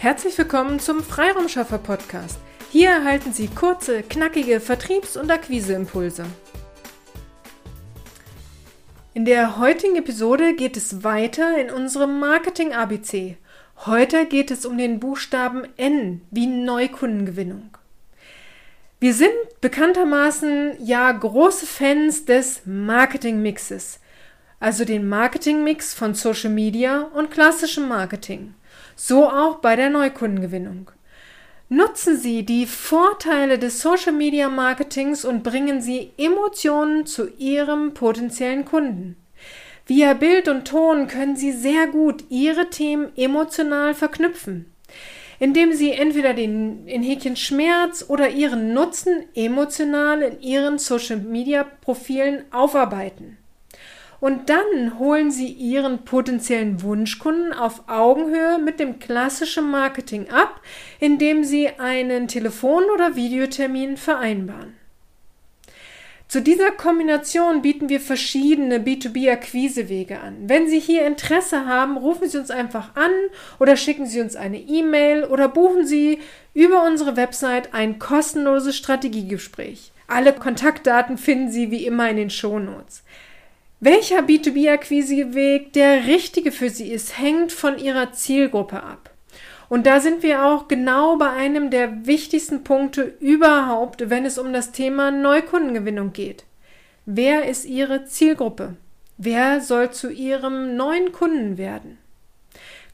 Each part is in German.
Herzlich willkommen zum Freiraumschaffer Podcast. Hier erhalten Sie kurze, knackige Vertriebs- und Akquiseimpulse. In der heutigen Episode geht es weiter in unserem Marketing ABC. Heute geht es um den Buchstaben N wie Neukundengewinnung. Wir sind bekanntermaßen ja große Fans des Marketingmixes, also den Marketingmix von Social Media und klassischem Marketing. So auch bei der Neukundengewinnung. Nutzen Sie die Vorteile des Social Media Marketings und bringen Sie Emotionen zu Ihrem potenziellen Kunden. Via Bild und Ton können Sie sehr gut Ihre Themen emotional verknüpfen, indem Sie entweder den in Häkchen Schmerz oder Ihren Nutzen emotional in Ihren Social Media Profilen aufarbeiten. Und dann holen Sie Ihren potenziellen Wunschkunden auf Augenhöhe mit dem klassischen Marketing ab, indem Sie einen Telefon- oder Videotermin vereinbaren. Zu dieser Kombination bieten wir verschiedene B2B-Akquisewege an. Wenn Sie hier Interesse haben, rufen Sie uns einfach an oder schicken Sie uns eine E-Mail oder buchen Sie über unsere Website ein kostenloses Strategiegespräch. Alle Kontaktdaten finden Sie wie immer in den Shownotes. Welcher B2B-Akquiseweg der richtige für Sie ist, hängt von Ihrer Zielgruppe ab. Und da sind wir auch genau bei einem der wichtigsten Punkte überhaupt, wenn es um das Thema Neukundengewinnung geht. Wer ist Ihre Zielgruppe? Wer soll zu Ihrem neuen Kunden werden?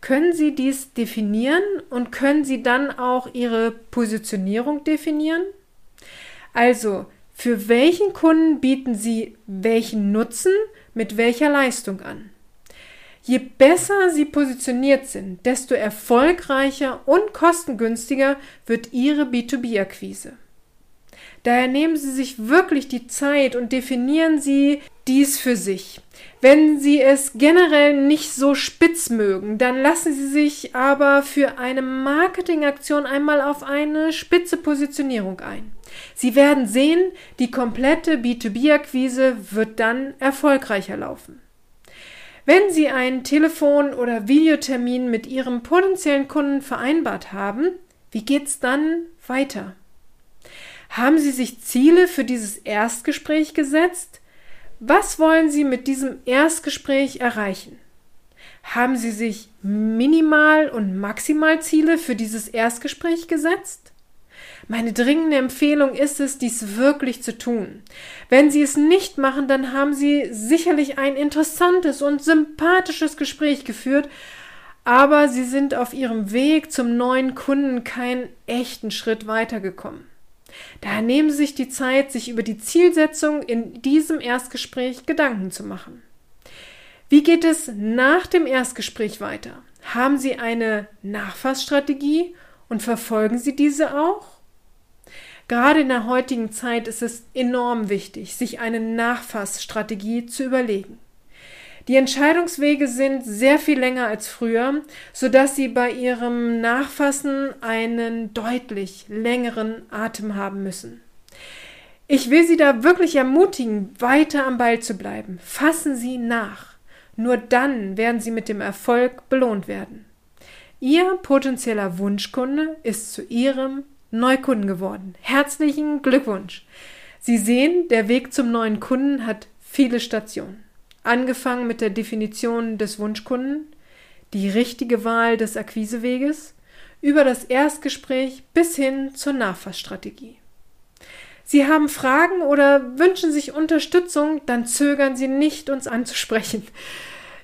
Können Sie dies definieren und können Sie dann auch Ihre Positionierung definieren? Also, für welchen Kunden bieten Sie welchen Nutzen mit welcher Leistung an? Je besser Sie positioniert sind, desto erfolgreicher und kostengünstiger wird Ihre B2B-Akquise. Daher nehmen Sie sich wirklich die Zeit und definieren Sie dies für sich. Wenn Sie es generell nicht so spitz mögen, dann lassen Sie sich aber für eine Marketingaktion einmal auf eine spitze Positionierung ein. Sie werden sehen, die komplette B2B-Akquise wird dann erfolgreicher laufen. Wenn Sie einen Telefon- oder Videotermin mit Ihrem potenziellen Kunden vereinbart haben, wie geht's dann weiter? Haben Sie sich Ziele für dieses Erstgespräch gesetzt? Was wollen Sie mit diesem Erstgespräch erreichen? Haben Sie sich Minimal- und Maximalziele für dieses Erstgespräch gesetzt? Meine dringende Empfehlung ist es, dies wirklich zu tun. Wenn Sie es nicht machen, dann haben Sie sicherlich ein interessantes und sympathisches Gespräch geführt, aber Sie sind auf Ihrem Weg zum neuen Kunden keinen echten Schritt weitergekommen. Daher nehmen Sie sich die Zeit, sich über die Zielsetzung in diesem Erstgespräch Gedanken zu machen. Wie geht es nach dem Erstgespräch weiter? Haben Sie eine Nachfassstrategie und verfolgen Sie diese auch? Gerade in der heutigen Zeit ist es enorm wichtig, sich eine Nachfassstrategie zu überlegen. Die Entscheidungswege sind sehr viel länger als früher, sodass Sie bei Ihrem Nachfassen einen deutlich längeren Atem haben müssen. Ich will Sie da wirklich ermutigen, weiter am Ball zu bleiben. Fassen Sie nach. Nur dann werden Sie mit dem Erfolg belohnt werden. Ihr potenzieller Wunschkunde ist zu Ihrem Neukunden geworden. Herzlichen Glückwunsch! Sie sehen, der Weg zum neuen Kunden hat viele Stationen. Angefangen mit der Definition des Wunschkunden, die richtige Wahl des Akquiseweges, über das Erstgespräch bis hin zur Nachfassstrategie. Sie haben Fragen oder wünschen sich Unterstützung, dann zögern Sie nicht, uns anzusprechen.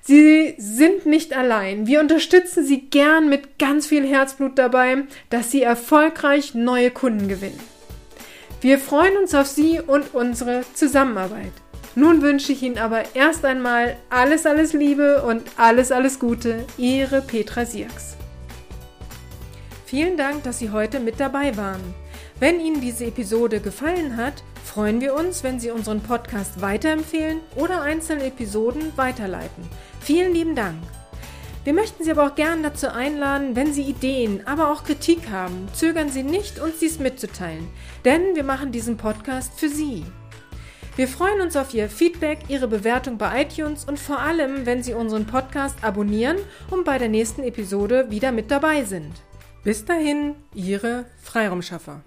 Sie sind nicht allein. Wir unterstützen Sie gern mit ganz viel Herzblut dabei, dass Sie erfolgreich neue Kunden gewinnen. Wir freuen uns auf Sie und unsere Zusammenarbeit. Nun wünsche ich Ihnen aber erst einmal alles, alles Liebe und alles, alles Gute. Ihre Petra Sierks. Vielen Dank, dass Sie heute mit dabei waren. Wenn Ihnen diese Episode gefallen hat, freuen wir uns, wenn Sie unseren Podcast weiterempfehlen oder einzelne Episoden weiterleiten. Vielen lieben Dank. Wir möchten Sie aber auch gern dazu einladen, wenn Sie Ideen, aber auch Kritik haben, zögern Sie nicht, uns dies mitzuteilen, denn wir machen diesen Podcast für Sie. Wir freuen uns auf Ihr Feedback, Ihre Bewertung bei iTunes und vor allem, wenn Sie unseren Podcast abonnieren und bei der nächsten Episode wieder mit dabei sind. Bis dahin, Ihre Freiraumschaffer.